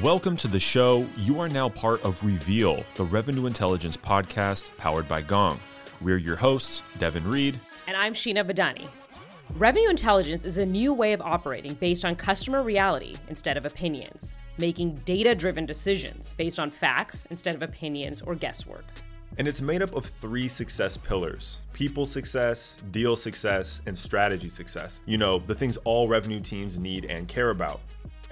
Welcome to the show. You are now part of Reveal, the revenue intelligence podcast powered by Gong. We're your hosts, Devin Reed. And I'm Sheena Badani. Revenue intelligence is a new way of operating based on customer reality instead of opinions, making data driven decisions based on facts instead of opinions or guesswork. And it's made up of three success pillars people success, deal success, and strategy success. You know, the things all revenue teams need and care about.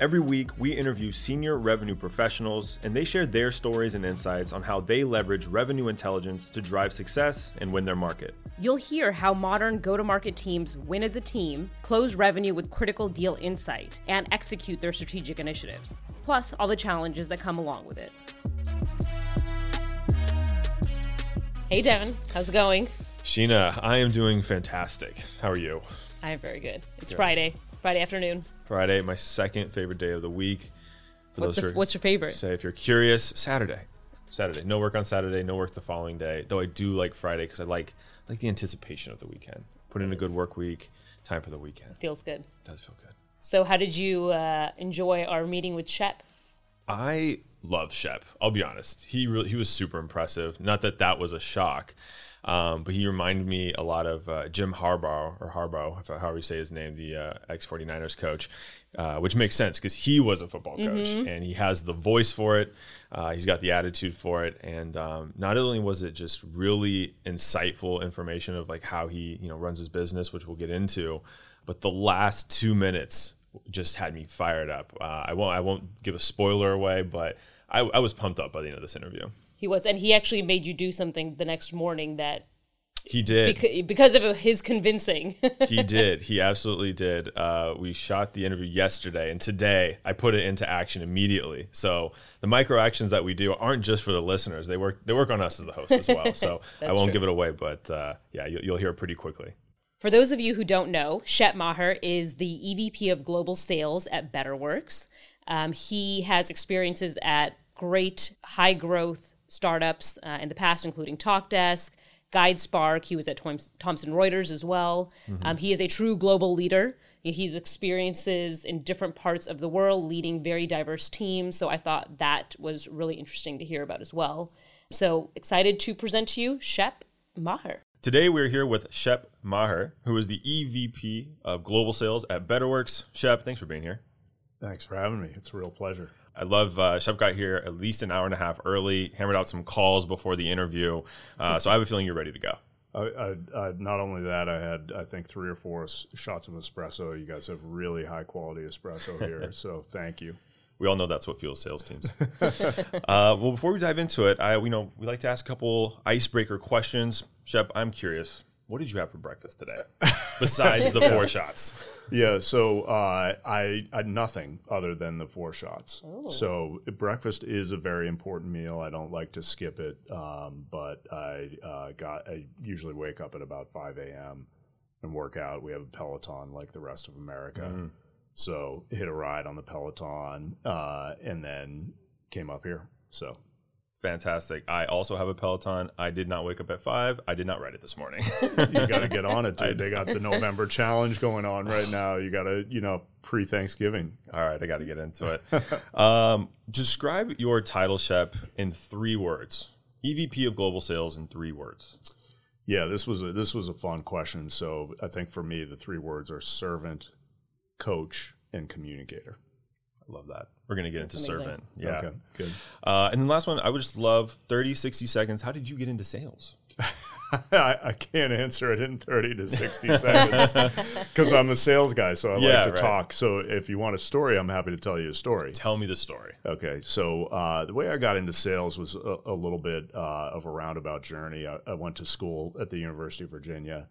Every week, we interview senior revenue professionals, and they share their stories and insights on how they leverage revenue intelligence to drive success and win their market. You'll hear how modern go to market teams win as a team, close revenue with critical deal insight, and execute their strategic initiatives, plus all the challenges that come along with it. Hey, Devin, how's it going? Sheena, I am doing fantastic. How are you? I am very good. It's Friday, Friday afternoon. Friday, my second favorite day of the week. For what's, the, what's your favorite? Say, if you're curious, Saturday. Saturday. No work on Saturday. No work the following day. Though I do like Friday because I like like the anticipation of the weekend. Put in a good work week. Time for the weekend. Feels good. It does feel good. So, how did you uh, enjoy our meeting with Shep? I love Shep. I'll be honest. He really he was super impressive. Not that that was a shock. Um, but he reminded me a lot of uh, Jim Harbaugh or Harbaugh, if, however you say his name, the uh, ex 49ers coach, uh, which makes sense because he was a football coach mm-hmm. and he has the voice for it. Uh, he's got the attitude for it. And um, not only was it just really insightful information of like how he, you know, runs his business, which we'll get into, but the last two minutes just had me fired up. Uh, I won't, I won't give a spoiler away, but I, I was pumped up by the end of this interview. He was, and he actually made you do something the next morning that he did because, because of his convincing. he did. He absolutely did. Uh, we shot the interview yesterday, and today I put it into action immediately. So the micro actions that we do aren't just for the listeners; they work. They work on us as the host as well. So I won't true. give it away, but uh, yeah, you, you'll hear it pretty quickly. For those of you who don't know, Shep Maher is the EVP of Global Sales at BetterWorks. Um, he has experiences at great high growth startups uh, in the past, including TalkDesk, GuideSpark. He was at Thomson Reuters as well. Mm-hmm. Um, he is a true global leader. He's experiences in different parts of the world, leading very diverse teams. So I thought that was really interesting to hear about as well. So excited to present to you Shep Maher. Today we're here with Shep Maher, who is the EVP of Global Sales at BetterWorks. Shep, thanks for being here. Thanks for having me. It's a real pleasure. I love uh, Shep got here at least an hour and a half early, hammered out some calls before the interview. Uh, so I have a feeling you're ready to go. I, I, I, not only that, I had I think three or four shots of espresso. You guys have really high quality espresso here, so thank you. We all know that's what fuels sales teams. uh, well, before we dive into it, I we know we like to ask a couple icebreaker questions. Shep, I'm curious what did you have for breakfast today besides the four shots? Yeah, so uh, I, I nothing other than the four shots. Ooh. So breakfast is a very important meal. I don't like to skip it, um, but I uh, got I usually wake up at about five a.m. and work out. We have a Peloton like the rest of America, mm-hmm. So hit a ride on the Peloton, uh, and then came up here. So fantastic. I also have a Peloton. I did not wake up at five. I did not ride it this morning. you got to get on it, dude. they got the November challenge going on right now. You got to, you know, pre Thanksgiving. All right, I got to get into it. um, describe your title, Shep, in three words. EVP of Global Sales in three words. Yeah, this was a this was a fun question. So I think for me, the three words are servant, coach, and communicator. I love that. We're going to get That's into amazing. servant. Yeah. Okay, good. Uh, and then last one, I would just love 30, 60 seconds. How did you get into sales? I, I, can't answer it in 30 to 60 seconds because I'm a sales guy, so I yeah, like to right. talk. So if you want a story, I'm happy to tell you a story. Tell me the story. Okay. So uh, the way I got into sales was a, a little bit uh, of a roundabout journey. I, I, went to school at the University of Virginia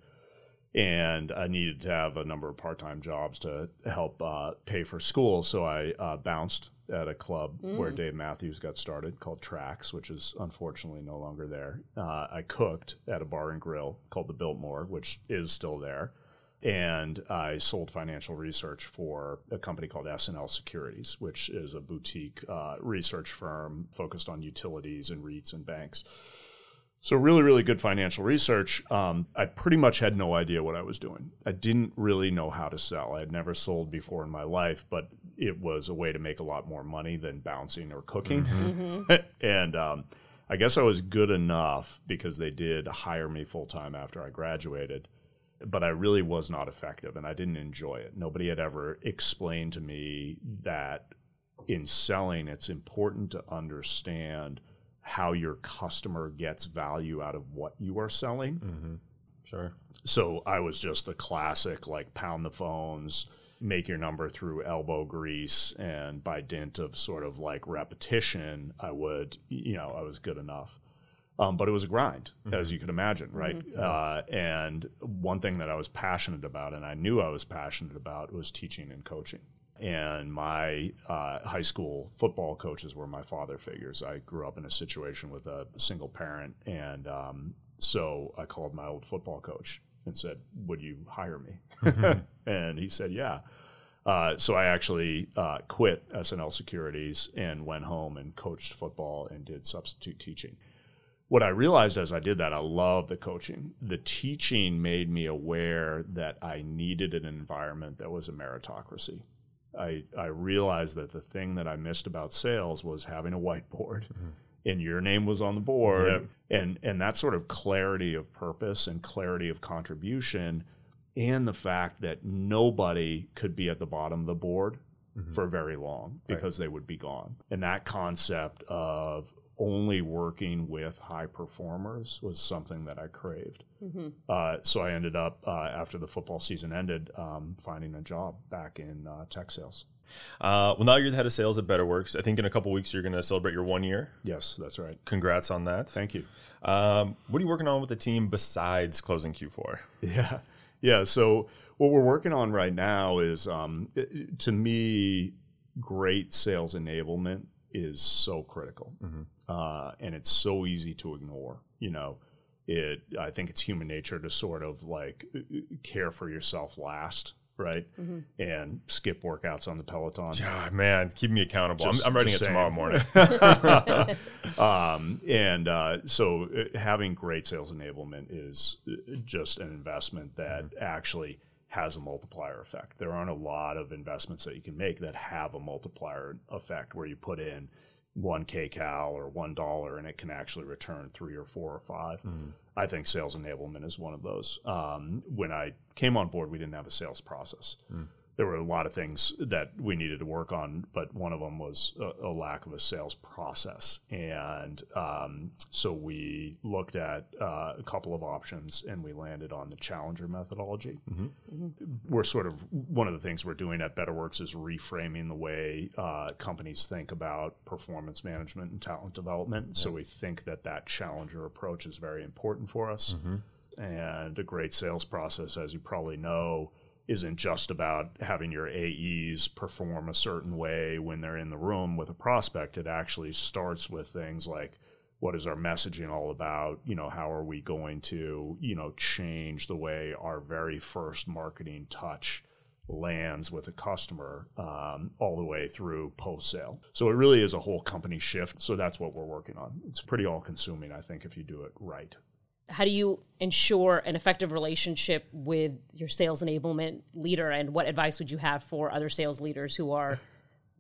and I needed to have a number of part-time jobs to help uh, pay for school. So I uh, bounced at a club mm. where Dave Matthews got started called Trax, which is unfortunately no longer there. Uh, I cooked at a bar and grill called the Biltmore, which is still there. And I sold financial research for a company called SNL Securities, which is a boutique uh, research firm focused on utilities and REITs and banks. So really, really good financial research. Um, I pretty much had no idea what I was doing. I didn't really know how to sell. I had never sold before in my life, but it was a way to make a lot more money than bouncing or cooking. and um, I guess I was good enough because they did hire me full time after I graduated, but I really was not effective and I didn't enjoy it. Nobody had ever explained to me that in selling, it's important to understand how your customer gets value out of what you are selling. Sure. So I was just a classic, like pound the phones, make your number through elbow grease, and by dint of sort of like repetition, I would, you know, I was good enough. Um, but it was a grind, as you can imagine, right? Uh, and one thing that I was passionate about, and I knew I was passionate about, was teaching and coaching. And my uh, high school football coaches were my father figures. I grew up in a situation with a single parent, and um, so I called my old football coach and said, "Would you hire me?" and he said, "Yeah." Uh, so I actually uh, quit SNL Securities and went home and coached football and did substitute teaching. What I realized as I did that, I love the coaching. The teaching made me aware that I needed an environment that was a meritocracy. I, I realized that the thing that I missed about sales was having a whiteboard. Mm-hmm. And your name was on the board. Yep. and and that sort of clarity of purpose and clarity of contribution and the fact that nobody could be at the bottom of the board mm-hmm. for very long because they would be gone. And that concept of only working with high performers was something that i craved uh, so i ended up uh, after the football season ended um, finding a job back in uh, tech sales Uh, well, now you're the head of sales at BetterWorks. I think in a couple weeks you're going to celebrate your one year. yes that's right Congrats on that. thank you Um, what are you working on with the team besides closing Q4? Yeah. Yeah. So what we're working on right now is, um, it- to me, great sales enablement is so critical, uh, and it's so easy to ignore. You know, it. I think it's human nature to sort of like care for yourself last, right? And skip workouts on the Peloton. Ah, man, keep me accountable. Just- I'm, I'm writing it just tomorrow morning. Um, and uh, so uh, having great sales enablement is uh, just an investment that actually has a multiplier effect. There aren't a lot of investments that you can make that have a multiplier effect where you put in one kcal or one dollar and it can actually return three or four or 5 I think sales enablement is one of those. Um, when I came on board, we didn't have a sales process there were a lot of things that we needed to work on, but one of them was a, a lack of a sales process. And um, so we looked at uh, a couple of options and we landed on the challenger methodology. We're sort of one of the things we're doing at BetterWorks is reframing the way uh, companies think about performance management and talent development. So we think that that challenger approach is very important for us. And a great sales process, as you probably know, isn't just about having your AEs perform a certain way when they're in the room with a prospect. It actually starts with things like what is our messaging all about? You know, how are we going to, you know, change the way our very first marketing touch lands with a customer um, all the way through post sale. So it really is a whole company shift. So that's what we're working on. It's pretty all consuming, I think, if you do it right. How do you ensure an effective relationship with your sales enablement leader? And what advice would you have for other sales leaders who are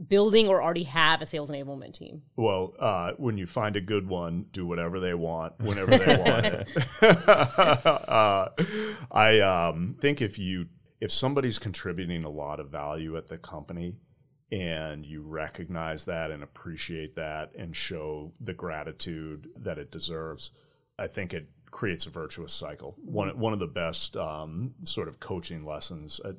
building or already have a sales enablement team? Well, uh, when you find a good one, do whatever they want, whenever they want it. uh, I um, think if you if somebody's contributing a lot of value at the company, and you recognize that and appreciate that and show the gratitude that it deserves, I think it creates a virtuous cycle. One one of the best um, sort of coaching lessons. Uh,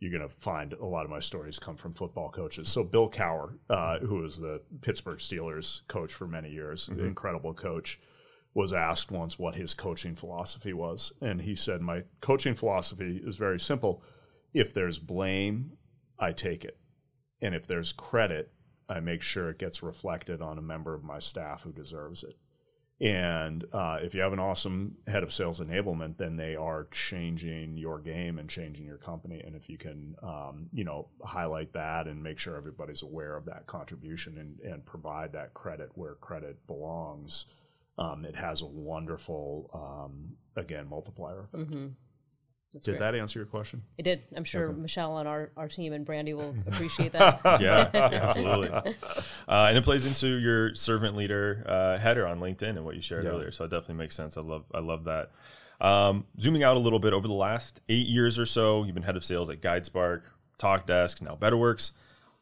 you're going to find a lot of my stories come from football coaches. So Bill Cowher, uh, who was the Pittsburgh Steelers coach for many years, an incredible coach, was asked once what his coaching philosophy was, and he said, "My coaching philosophy is very simple. If there's blame, I take it, and if there's credit, I make sure it gets reflected on a member of my staff who deserves it." And uh, if you have an awesome head of sales enablement, then they are changing your game and changing your company. And if you can, um, you know, highlight that and make sure everybody's aware of that contribution and, and provide that credit where credit belongs, um, it has a wonderful, um, again, multiplier effect. Did that answer your question? It did. I'm sure Michelle on our, our team and Brandy will appreciate that. yeah, absolutely. Uh, and it plays into your servant leader uh, header on LinkedIn and what you shared Yeah. earlier. So it definitely makes sense. I love I love that. Um, zooming out a little bit over the last eight years or so, you've been head of sales at GuideSpark, TalkDesk, now BetterWorks.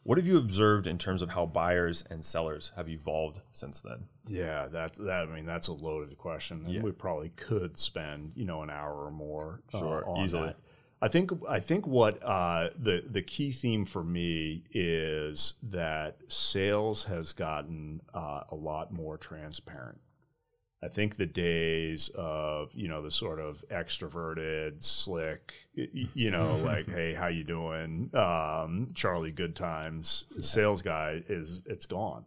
What have you observed in terms of how buyers and sellers have evolved since then? Yeah, that's that. I mean, that's a loaded question. And we probably could spend you know an hour or more uh, Sure, on easily. that. I think I think what uh, the the key theme for me is that sales has gotten uh, a lot more transparent. I think the days of you know the sort of extroverted, slick, you know, like hey, how you doing, um, Charlie Good times. Sales guy is it's gone.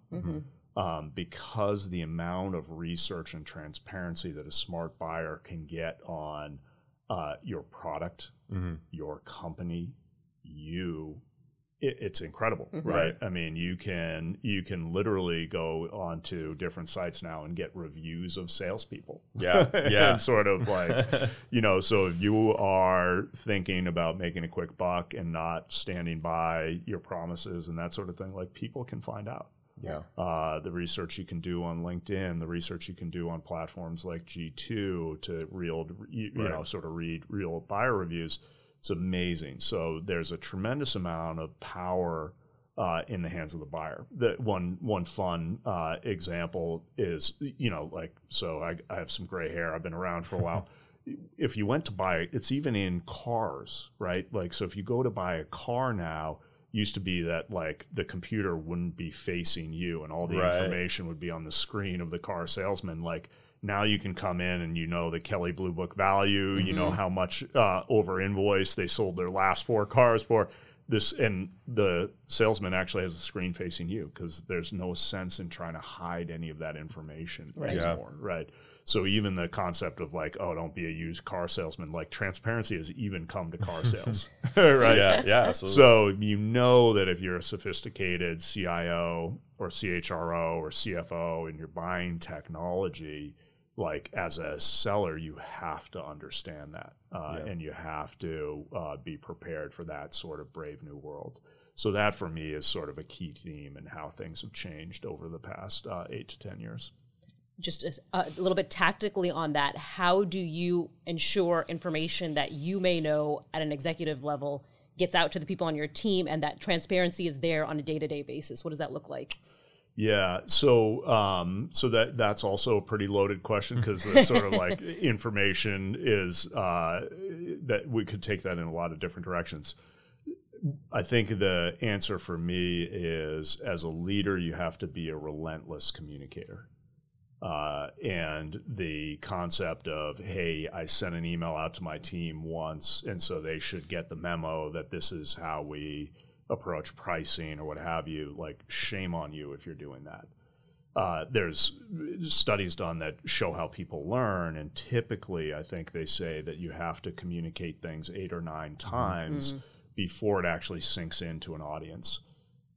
Um, because the amount of research and transparency that a smart buyer can get on uh, your product, your company, you, it's incredible, right? I mean, you can you can literally go onto different sites now and get reviews of salespeople. Yeah, yeah. and sort of like, you know, so if you are thinking about making a quick buck and not standing by your promises and that sort of thing, like people can find out Yeah. uh, the research you can do on LinkedIn, the research you can do on platforms like G2 to real, you, you know, sort of read real buyer reviews. It's amazing. So there's a tremendous amount of power uh, in the hands of the buyer. That one one fun uh, example is, you know, like so I, I have some gray hair. I've been around for a while. if you went to buy it's even in cars right like so if you go to buy a car now used to be that like the computer wouldn't be facing you and all the Right. information would be on the screen of the car salesman like now you can come in and you know the Kelley Blue Book value, you know how much uh, over invoice they sold their last four cars for. This and the salesman actually has a screen facing you because there's no sense in trying to hide any of that information Right. Yeah. anymore, right? So even the concept of like, oh, don't be a used car salesman, like transparency has even come to car sales, right? Yeah, yeah, absolutely. So you know that if you're a sophisticated CIO or CHRO or CFO and you're buying technology, like as a seller, you have to understand that, uh, and you have to uh, be prepared for that sort of brave new world. So that for me is sort of a key theme in how things have changed over the past uh, eight to ten years. Just a, a little bit tactically on that, how do you ensure information that you may know at an executive level gets out to the people on your team and that transparency is there on a day to day basis? What does that look like? Yeah, so um, so that that's also a pretty loaded question because the sort of like information is uh, that we could take that in a lot of different directions. I think the answer for me is as a leader, you have to be a relentless communicator. Uh, and the concept of, hey, I sent an email out to my team once, and so they should get the memo that this is how we approach pricing or what have you. Like, shame on you if you're doing that. Uh, there's studies done that show how people learn, and typically, I think they say that you have to communicate things eight or nine times before it actually sinks into an audience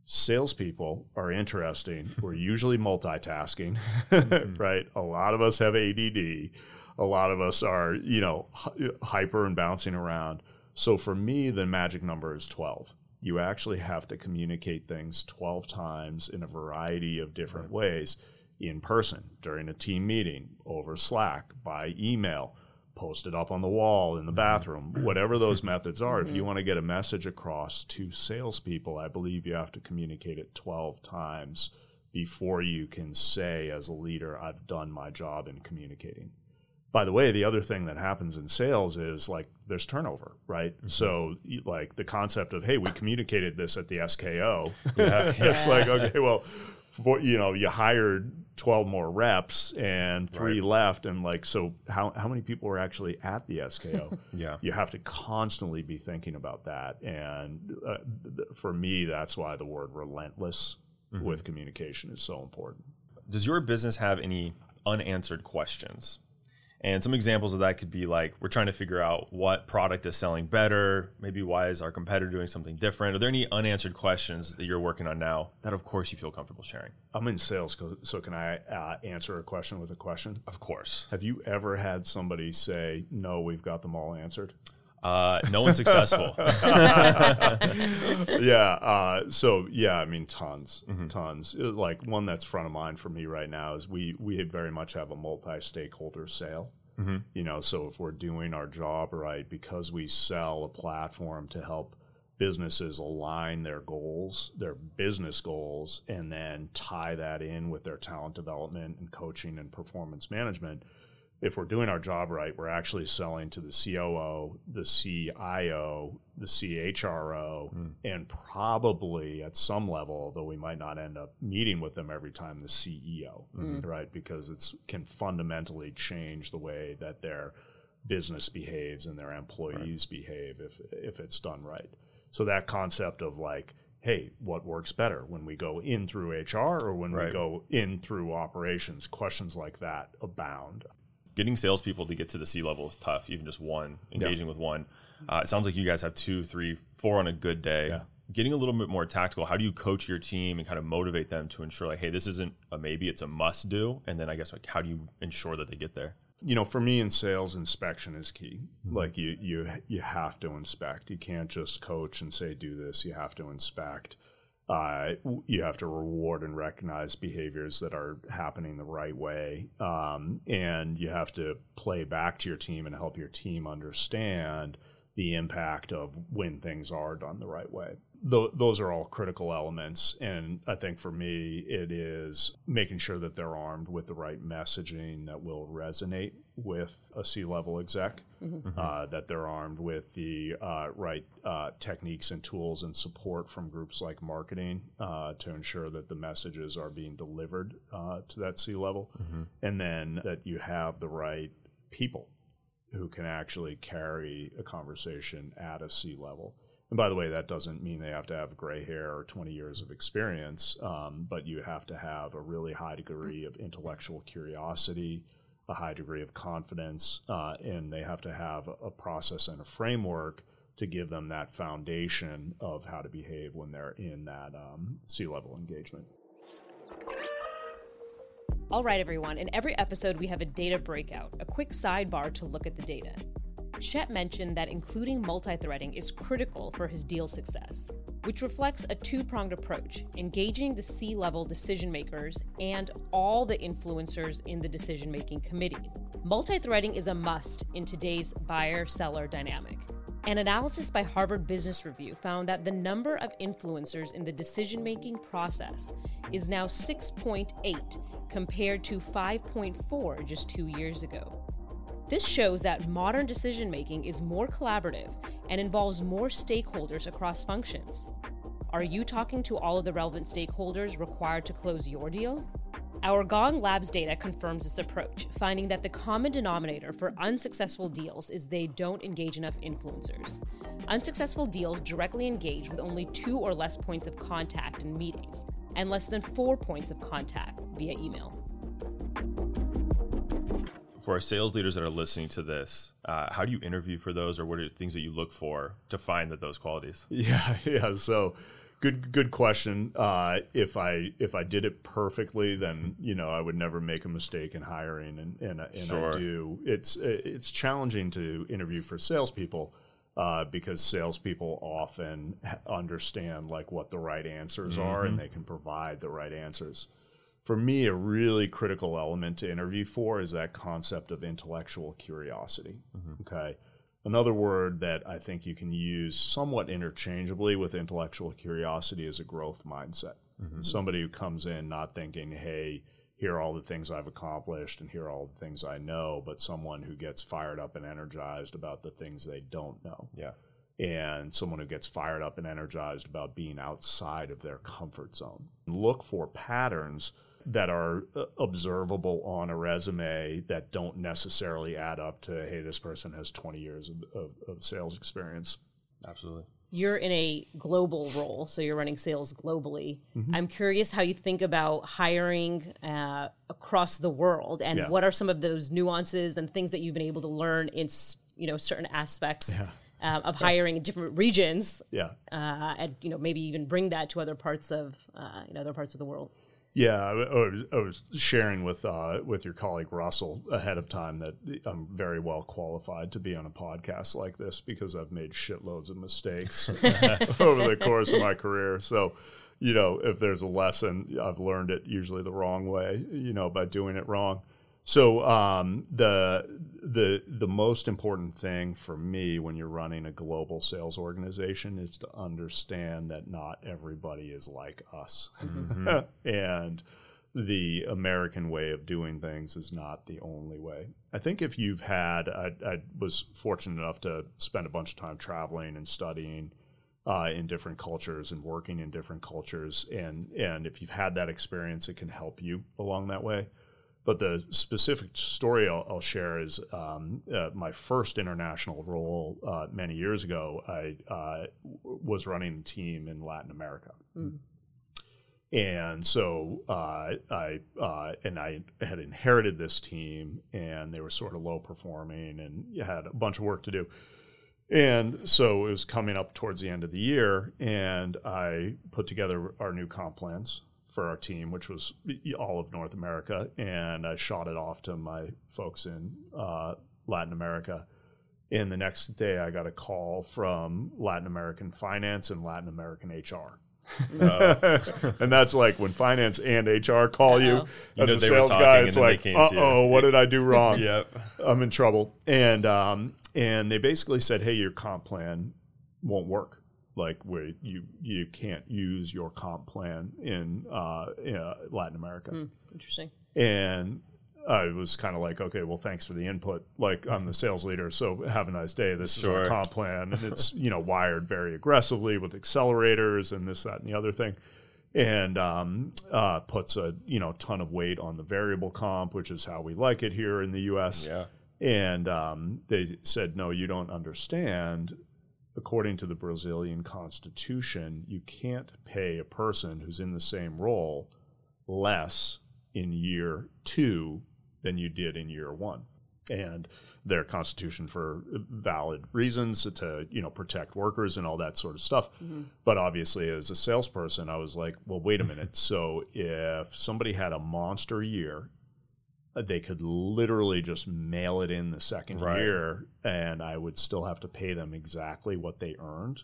salespeople are interesting. We're usually multitasking, right? A lot of us have ADD. A lot of us are, you know, hy- hyper and bouncing around. So for me, the magic number is 12. You actually have to communicate things 12 times in a variety of different ways in person, during a team meeting, over Slack, by email, posted up on the wall in the mm-hmm. bathroom, whatever those methods are. If you mm-hmm. want to get a message across to salespeople, I believe you have to communicate it 12 times before you can say, as a leader, I've done my job in communicating. By the way, the other thing that happens in sales is like there's turnover, right? So, like the concept of, hey, we communicated this at the SKO. it's like, okay, well, for, you know, you hired 12 more reps and three left. And like, so how, how many people were actually at the SKO? Yeah. You have to constantly be thinking about that. And uh, th- for me, that's why the word relentless with communication is so important. Does your business have any unanswered questions? And some examples of that could be like we're trying to figure out what product is selling better, maybe why is our competitor doing something different? Are there any unanswered questions that you're working on now that of course you feel comfortable sharing? I'm in sales, so can I uh, answer a question with a question? Of course. Have you ever had somebody say, "No, we've got them all answered"? Uh, no one's successful. yeah. Uh, so yeah, I mean, tons, Mm-hmm. tons. Uh, Like one that's front of mind for me right now is we we very much have a multi-stakeholder sale. Mm-hmm. You know, so if we're doing our job right, because we sell a platform to help businesses align their goals, their business goals, and then tie that in with their talent development and coaching and performance management if we're doing our job right, we're actually selling to the COO, the CIO, the CHRO, hmm. and probably at some level, although we might not end up meeting with them every time, the CEO, hmm. right? Because it can fundamentally change the way that their business behaves and their employees behave if if it's done right. So that concept of like, hey, what works better when we go in through HR or when we go in through operations? Questions like that abound. Getting salespeople to get to the C level is tough, even just one, engaging with one. Uh, it sounds like you guys have two, three, four on a good day. Yeah. Getting a little bit more tactical, how do you coach your team and kind of motivate them to ensure, like, hey, this isn't a maybe, it's a must do? And then I guess, like, how do you ensure that they get there? you know, for me in sales, inspection is key. Like you, you, you have to inspect. You can't just coach and say do this. You have to inspect. Uh, you have to reward and recognize behaviors that are happening the right way, um, and you have to play back to your team and help your team understand the impact of when things are done the right way. Th- those are all critical elements. And I think for me, it is making sure that they're armed with the right messaging that will resonate with a C level exec, uh, that they're armed with the uh, right uh, techniques and tools and support from groups like marketing uh, to ensure that the messages are being delivered uh, to that C level, and then that you have the right people who can actually carry a conversation at a C level. And by the way, that doesn't mean they have to have gray hair or 20 years of experience, um, but you have to have a really high degree of intellectual curiosity, a high degree of confidence, uh, and they have to have a, process and a framework to give them that foundation of how to behave when they're in that um, C level engagement. All right, everyone. In every episode, we have a data breakout, a quick sidebar to look at the data. Shep mentioned that including multi threading is critical for his deal success, which reflects a two pronged approach engaging the C level decision makers and all the influencers in the decision making committee. Multi threading is a must in today's buyer seller dynamic. An analysis by Harvard Business Review found that the number of influencers in the decision making process is now 6.8 compared to 5.4 just two years ago. This shows that modern decision making is more collaborative and involves more stakeholders across functions. Are you talking to all of the relevant stakeholders required to close your deal? Our Gong Labs data confirms this approach, finding that the common denominator for unsuccessful deals is they don't engage enough influencers. Unsuccessful deals directly engage with only two or less points of contact in meetings, and less than four points of contact via email. For our sales leaders that are listening to this, uh, how do you interview for those, or what are things that you look for to find that those qualities? Yeah, yeah. So, good, good question. Uh, if I if I did it perfectly, then you know I would never make a mistake in hiring, and and, and Sure. I do. It's it's challenging to interview for salespeople. Uh, because salespeople often understand like what the right answers are, and they can provide the right answers. For me, a really critical element to interview for is that concept of intellectual curiosity. Mm-hmm. Okay. Another word that I think you can use somewhat interchangeably with intellectual curiosity is a growth mindset. Mm-hmm. Somebody who comes in not thinking, hey, here are all the things I've accomplished and here are all the things I know, but someone who gets fired up and energized about the things they don't know Yeah. and someone who gets fired up and energized about being outside of their comfort zone. Look for patterns that are uh, observable on a resume that don't necessarily add up to, hey, this person has 20 years of, of, of sales experience. Absolutely. you're in a global role, so you're running sales globally. I'm curious how you think about hiring uh, across the world, and Yeah. what are some of those nuances and things that you've been able to learn in you know certain aspects uh, of hiring in different regions, Yeah. uh, and you know maybe even bring that to other parts of uh, you know other parts of the world. Yeah, I, I was- was sharing with uh, with your colleague Russell ahead of time that I'm very well qualified to be on a podcast like this because I've made shitloads of mistakes over the course of my career. So, you know, if there's a lesson, I've learned it usually the wrong way, you know, by doing it wrong. So um, the the the most important thing for me when you're running a global sales organization is to understand that not everybody is like us, and the American way of doing things is not the only way. I think if you've had, I, I was fortunate enough to spend a bunch of time traveling and studying uh, in different cultures and working in different cultures, and and if you've had that experience, it can help you along that way. But the specific story I'll, I'll share is um, uh, my first international role uh, many years ago. I uh, w- was running a team in Latin America, and so uh, I uh, and I had inherited this team, and they were sort of low performing and had a bunch of work to do. And so it was coming up towards the end of the year, and I put together our new comp plans for our team, which was all of North America, and I shot it off to my folks in uh, Latin America. And the next day, I got a call from Latin American finance and Latin American HR. and that's like when finance and HR call you Uh-oh. You as know a they sales talking guy. It's like, uh oh, what did I do wrong? Yep. I'm in trouble. And um, and they basically said, hey, your comp plan won't work. Like where you you can't use your comp plan in uh, uh, Latin America. Interesting. And I was kind of like, okay, well, thanks for the input. Like I'm the sales leader, so have a nice day. This is our comp plan, and it's you know wired very aggressively with accelerators and this, that, and the other thing, and um, uh, puts a you know ton of weight on the variable comp, which is how we like it here in the U.S. Yeah. And um, they said, no, you don't understand. According to the Brazilian constitution, you can't pay a person who's in the same role less in year two than you did in year one. And their constitution for valid reasons to you know protect workers and all that sort of stuff. Mm-hmm. But obviously, as a salesperson, I was like, well, wait a minute. so if somebody had a monster year Uh, they could literally just mail it in the second Right. year and I would still have to pay them exactly what they earned.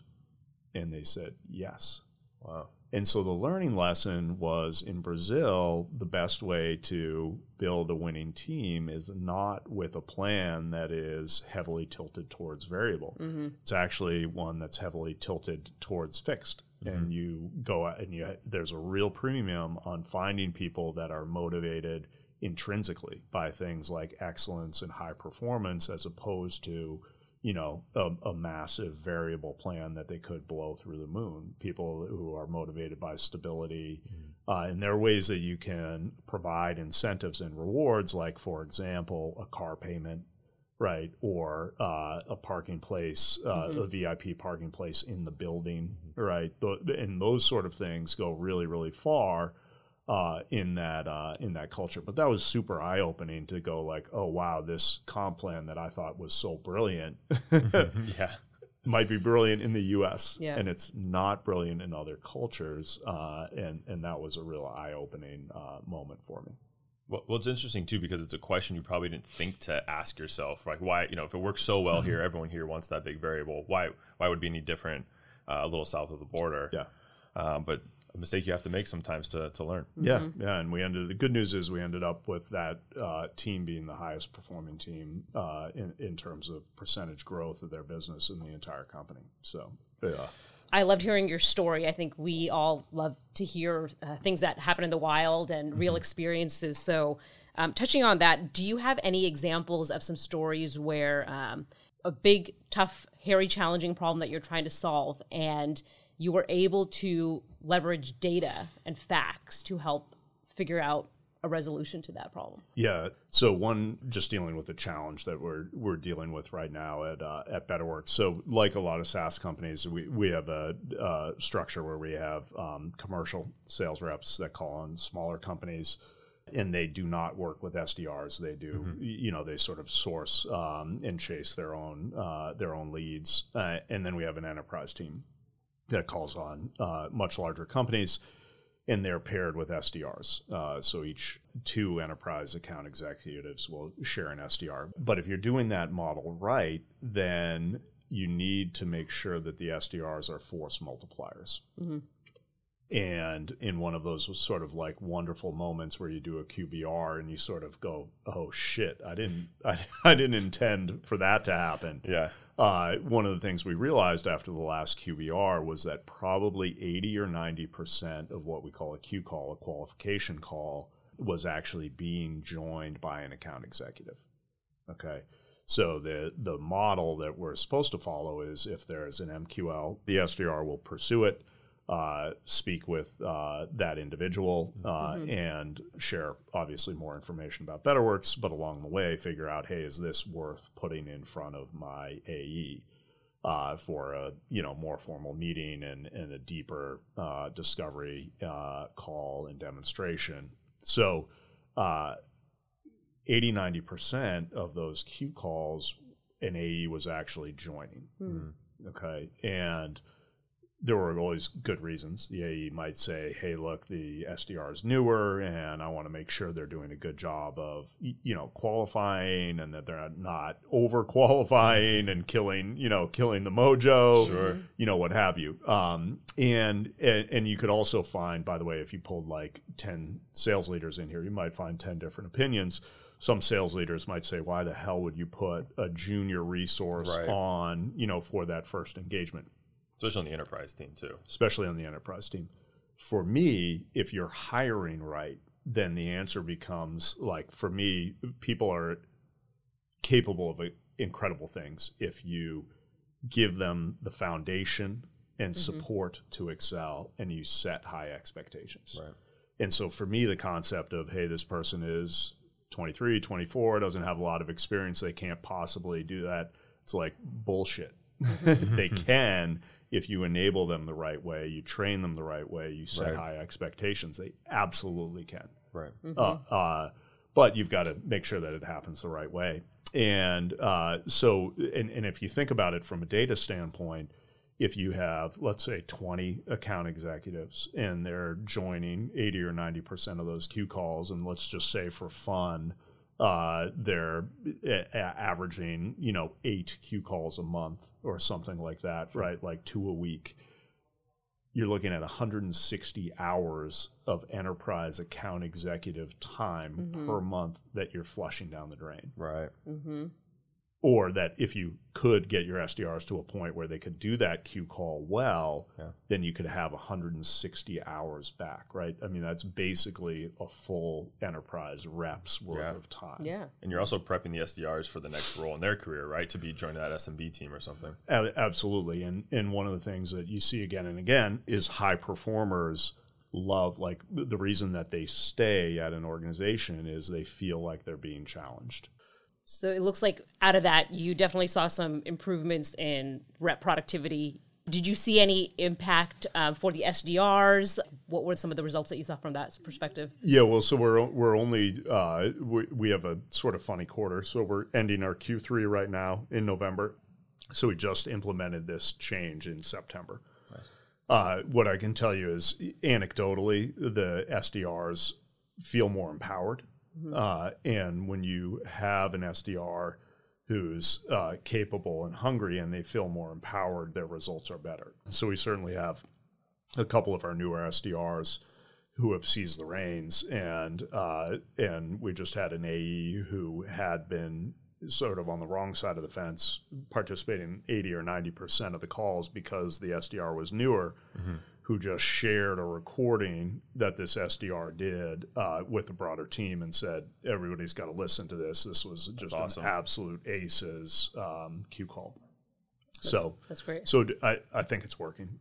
And they said yes. Wow. And so the learning lesson was in Brazil, the best way to build a winning team is not with a plan that is heavily tilted towards variable. Mm-hmm. It's actually one that's heavily tilted towards fixed. Mm-hmm. And you go out and you there's a real premium on finding people that are motivated intrinsically by things like excellence and high performance as opposed to you know a, a massive variable plan that they could blow through the moon. People who are motivated by stability uh, and there are ways that you can provide incentives and rewards like for example a car payment right or uh, a parking place uh, a vip parking place in the building right? Th- and those sort of things go really really far uh, in that uh, in that culture. But that was super eye opening to go like, oh wow, this comp plan that I thought was so brilliant Yeah. might be brilliant in the U.S. Yeah. and it's not brilliant in other cultures. Uh, and and that was a real eye opening uh, moment for me. Well, well, it's interesting too because it's a question you probably didn't think to ask yourself. Like, why? You know, if it works so well here, everyone here wants that big variable. Why? Why would it be any different uh, a little south of the border? Yeah. Um, but a mistake you have to make sometimes to, to learn. Yeah, yeah, and we ended. The good news is we ended up with that uh, team being the highest performing team uh, in in terms of percentage growth of their business in the entire company. So yeah, I loved hearing your story. I think we all love to hear uh, things that happen in the wild and real experiences. So, um, touching on that, do you have any examples of some stories where um, a big, tough, hairy, challenging problem that you're trying to solve and you were able to leverage data and facts to help figure out a resolution to that problem? Yeah. So one, just dealing with the challenge that we're we're dealing with right now at uh, at BetterWorks. So like a lot of SaaS companies, we we have a uh, structure where we have um, commercial sales reps that call on smaller companies. And they do not work with SDRs. They do, y- you know, they sort of source um, and chase their own uh, their own leads. Uh, and then we have an enterprise team that calls on uh, much larger companies and they're paired with SDRs. Uh, so each two enterprise account executives will share an SDR. But if you're doing that model right, then you need to make sure that the SDRs are force multipliers. Mm-hmm. And in one of those sort of like wonderful moments where you do a QBR and you sort of go, "Oh shit, I didn't, I, I didn't intend for that to happen." Yeah. Uh, one of the things we realized after the last QBR was that probably 80 or 90 percent of what we call a Q call, a qualification call, was actually being joined by an account executive. Okay. So the the model that we're supposed to follow is if there's an MQL, the SDR will pursue it uh, speak with uh, that individual uh, mm-hmm. and share obviously more information about BetterWorks, but along the way figure out, hey, is this worth putting in front of my AE uh, for a you know more formal meeting and, and a deeper uh, discovery uh, call and demonstration. So. 80 90% of those Q calls an AE was actually joining. Mm. Okay. And there were always good reasons. The AE might say, "Hey, look, the SDR is newer, and I want to make sure they're doing a good job of, you know, qualifying, and that they're not over qualifying and killing, you know, killing the mojo, sure. you know, what have you." Um, and, and and you could also find, by the way, if you pulled like ten sales leaders in here, you might find ten different opinions. Some sales leaders might say, "Why the hell would you put a junior resource right. on, you know, for that first engagement?" Especially on the enterprise team too. Especially on the enterprise team. For me, if you're hiring right, then the answer becomes like for me, people are capable of incredible things if you give them the foundation and mm-hmm. support to excel and you set high expectations. Right. And so for me, the concept of, hey, this person is 23, 24, doesn't have a lot of experience, they can't possibly do that. It's like bullshit. Mm-hmm. they can if you enable them the right way, you train them the right way, you set right. high expectations, they absolutely can. Right. Mm-hmm. Uh, uh, but you've got to make sure that it happens the right way. And uh, so, and, and if you think about it from a data standpoint, if you have, let's say, 20 account executives and they're joining 80 or 90% of those Q calls, and let's just say for fun, uh, they're a- averaging you know eight Q calls a month or something like that, sure. right? Like two a week. You're looking at 160 hours of enterprise account executive time mm-hmm. per month that you're flushing down the drain. Right. Mm-hmm or that if you could get your SDRs to a point where they could do that Q call well, yeah. then you could have 160 hours back, right? I mean, that's basically a full enterprise reps worth yeah. of time. Yeah. And you're also prepping the SDRs for the next role in their career, right? To be joining that SMB team or something. A- absolutely. And, and one of the things that you see again and again is high performers love like the reason that they stay at an organization is they feel like they're being challenged so it looks like out of that, you definitely saw some improvements in rep productivity. Did you see any impact uh, for the SDRs? What were some of the results that you saw from that perspective? Yeah, well, so we're we're only uh, we, we have a sort of funny quarter, so we're ending our Q3 right now in November. So we just implemented this change in September. Nice. Uh, what I can tell you is anecdotally, the SDRs feel more empowered Mm-hmm. Uh, and when you have an SDR who's uh, capable and hungry and they feel more empowered, their results are better. So we certainly have a couple of our newer SDRs who have seized the reins, and uh, and we just had an AE who had been sort of on the wrong side of the fence, participating 80 or 90 percent of the calls because the SDR was newer. Mm-hmm who just shared a recording that this SDR did uh, with the broader team and said, everybody's got to listen to this. This was just awesome. an absolute aces um, Q call. That's, so that's great. So I, I think it's working.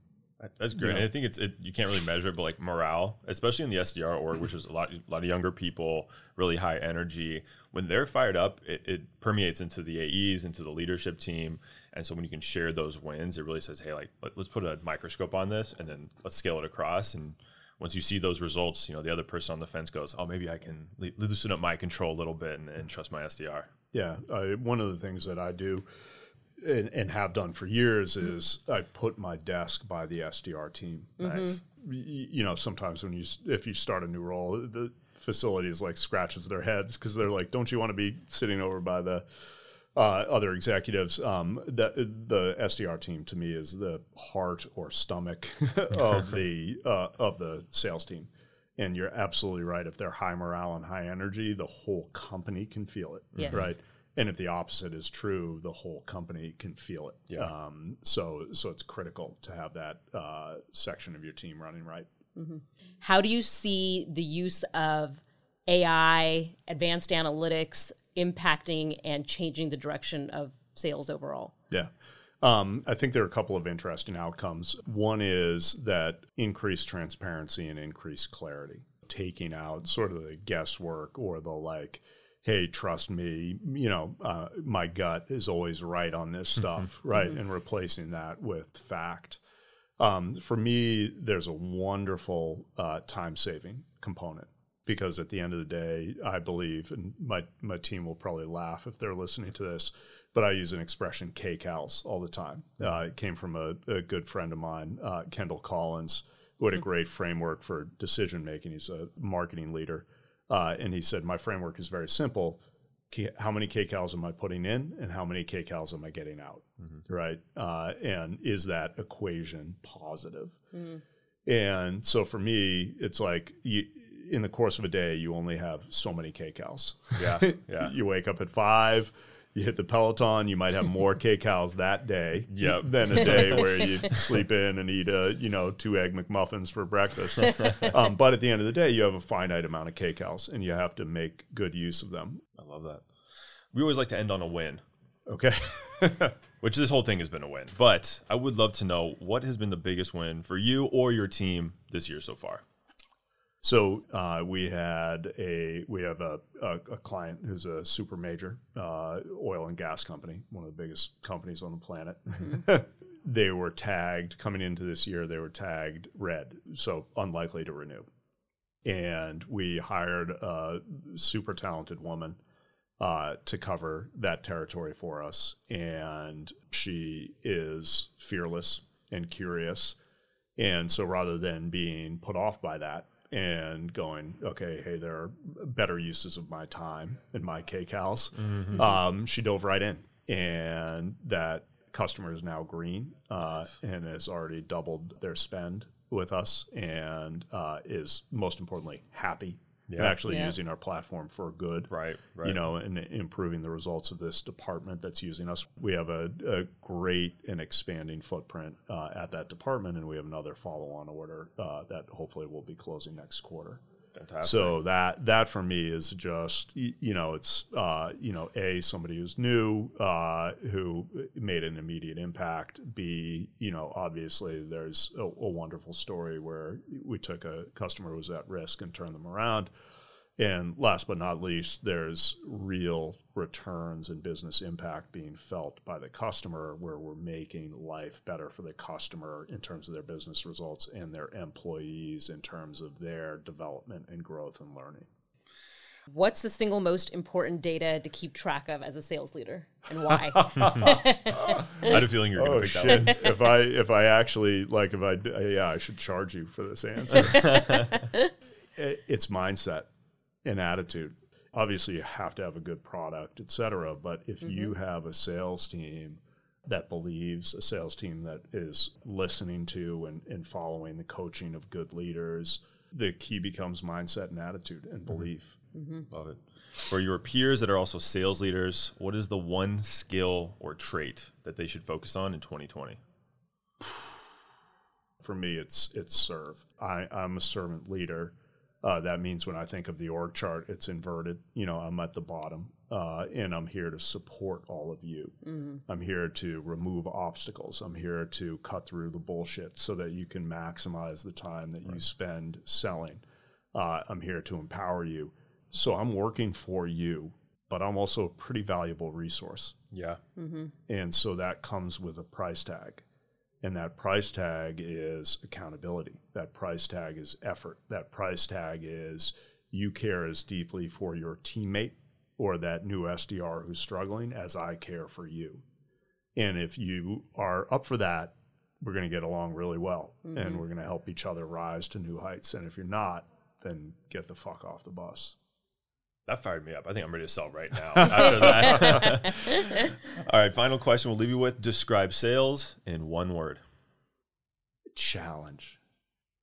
That's great. Yeah. I think it's it, you can't really measure it, but like morale, especially in the SDR org, which is a lot a lot of younger people, really high energy. When they're fired up, it, it permeates into the AEs, into the leadership team, and so when you can share those wins, it really says, hey, like let, us put a microscope on this, and then let's scale it across. And once you see those results, you know the other person on the fence goes, oh, maybe I can loosen up my control a little bit and, and trust my SDR. Yeah, uh, one of the things that I do and, and have done for years is I put my desk by the SDR team. Nice. You know, sometimes when you if you start a new role, the facilities like scratches their heads because they're like, "Don't you want to be sitting over by the uh, other executives?" Um, the the SDR team to me is the heart or stomach of the uh, of the sales team. And you're absolutely right. If they're high morale and high energy, the whole company can feel it. Yes. Right. And if the opposite is true, the whole company can feel it. Yeah. Um, so, so it's critical to have that uh, section of your team running right. How do you see the use of AI, advanced analytics impacting and changing the direction of sales overall? Yeah. Um, I think there are a couple of interesting outcomes. One is that increased transparency and increased clarity, taking out sort of the guesswork or the like, hey, trust me, you know, uh, my gut is always right on this stuff, right? And replacing that with fact. Um, for me, there's a wonderful uh, time saving component because at the end of the day, I believe, and my, my team will probably laugh if they're listening to this, but I use an expression KCALs all the time. Uh, it came from a, a good friend of mine, uh, Kendall Collins, who had a great framework for decision making. He's a marketing leader. Uh, and he said, My framework is very simple. How many KCALs am I putting in, and how many KCALs am I getting out? Right. Uh, and is that equation positive? And so for me, it's like you, in the course of a day, you only have so many kcals. Yeah, yeah. you wake up at five, you hit the Peloton, you might have more kcals that day Yep. than a day where you sleep in and eat a you know two egg McMuffins for breakfast. um, but at the end of the day, you have a finite amount of kcals, and you have to make good use of them. I love that. We always like to end on a win, Okay. which this whole thing has been a win. But I would love to know what has been the biggest win for you or your team this year so far. So uh, we had a we have a, a, a client who's a super major uh, oil and gas company, one of the biggest companies on the planet. they were tagged coming into this year. They were tagged red, so unlikely to renew. And we hired a super talented woman uh, to cover that territory for us, and she is fearless and curious. And so rather than being put off by that and going, okay, hey, there are better uses of my time and my KCALs, um, she dove right in. And that customer is now green uh, and has already doubled their spend with us and uh, is most importantly happy Yeah. actually Yeah. using our platform for good Right, right. you know, and improving the results of this department that's using us. We have a, a great and expanding footprint uh, at that department, and we have another follow-on order uh, that hopefully will be closing next quarter. Fantastic. So that that for me is just you know it's uh, you know a somebody who's new uh, who made an immediate impact. B you know obviously there's a, a wonderful story where we took a customer who was at risk and turned them around. And last but not least, there's real returns and business impact being felt by the customer where we're making life better for the customer in terms of their business results and their employees in terms of their development and growth and learning. What's the single most important data to keep track of as a sales leader and why? I had a feeling you were going Oh to pick that one. shit! if I if I actually like if I yeah I should charge you for this answer. It- it's mindset and attitude. Obviously, you have to have a good product, et cetera. But if mm-hmm. you have a sales team that believes, a sales team that is listening to and, and following the coaching of good leaders, the key becomes mindset and attitude and mm-hmm. belief. Mm-hmm. Love it. For your peers that are also sales leaders, what is the one skill or trait that they should focus on in 2020? for me it's it's serve I, i'm a servant leader uh, that means when i think of the org chart it's inverted you know i'm at the bottom uh, and i'm here to support all of you. I'm here to remove obstacles. I'm here to cut through the bullshit so that you can maximize the time that you spend selling. Uh, i'm here to empower you. So i'm working for you but i'm also a pretty valuable resource. Yeah. and so that comes with a price tag. And that price tag is accountability. That price tag is effort. That price tag is you care as deeply for your teammate or that new SDR who's struggling as I care for you. And if you are up for that, we're going to get along really well and mm-hmm. we're going to help each other rise to new heights. And if you're not, then get the fuck off the bus. That fired me up. I think I'm ready to sell right now after that. All right, final question we'll leave you with. Describe sales in one word. challenge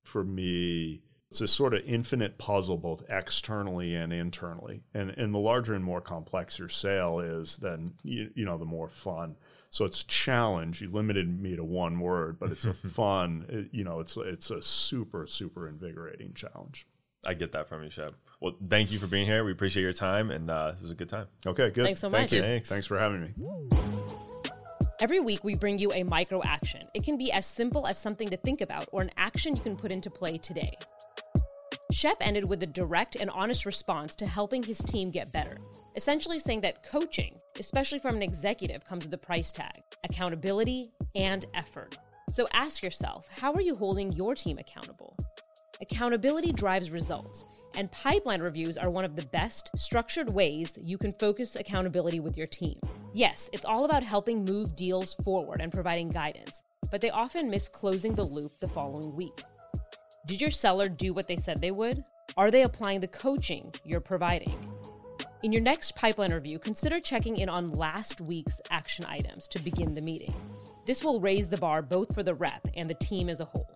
for me it's a sort of infinite puzzle both externally and internally and and the larger and more complex your sale is then you, you know the more fun so it's challenge you limited me to one word but it's a fun it- you know it's it's a super super invigorating challenge I get that from you, Shep. Well, thank you for being here. We appreciate your time, and uh, it was a good time. okay good Thanks so thank much. you Thanks. thanks for having me Every week, we bring you a micro action. It can be as simple as something to think about or an action you can put into play today. Shep ended with a direct and honest response to helping his team get better, essentially saying that coaching, especially from an executive, comes with a price tag accountability and effort. So ask yourself how are you holding your team accountable? Accountability drives results, and pipeline reviews are one of the best structured ways you can focus accountability with your team. Yes, it's all about helping move deals forward and providing guidance, but they often miss closing the loop the following week. Did your seller do what they said they would? Are they applying the coaching you're providing? In your next pipeline review, consider checking in on last week's action items to begin the meeting. This will raise the bar both for the rep and the team as a whole.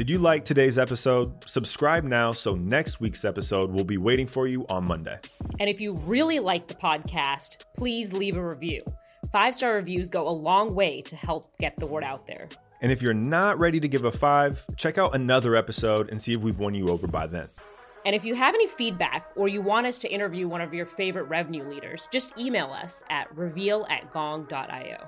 Did you like today's episode? Subscribe now so next week's episode will be waiting for you on Monday. And if you really like the podcast, please leave a review. Five star reviews go a long way to help get the word out there. And if you're not ready to give a five, check out another episode and see if we've won you over by then. And if you have any feedback or you want us to interview one of your favorite revenue leaders, just email us at reveal at gong.io.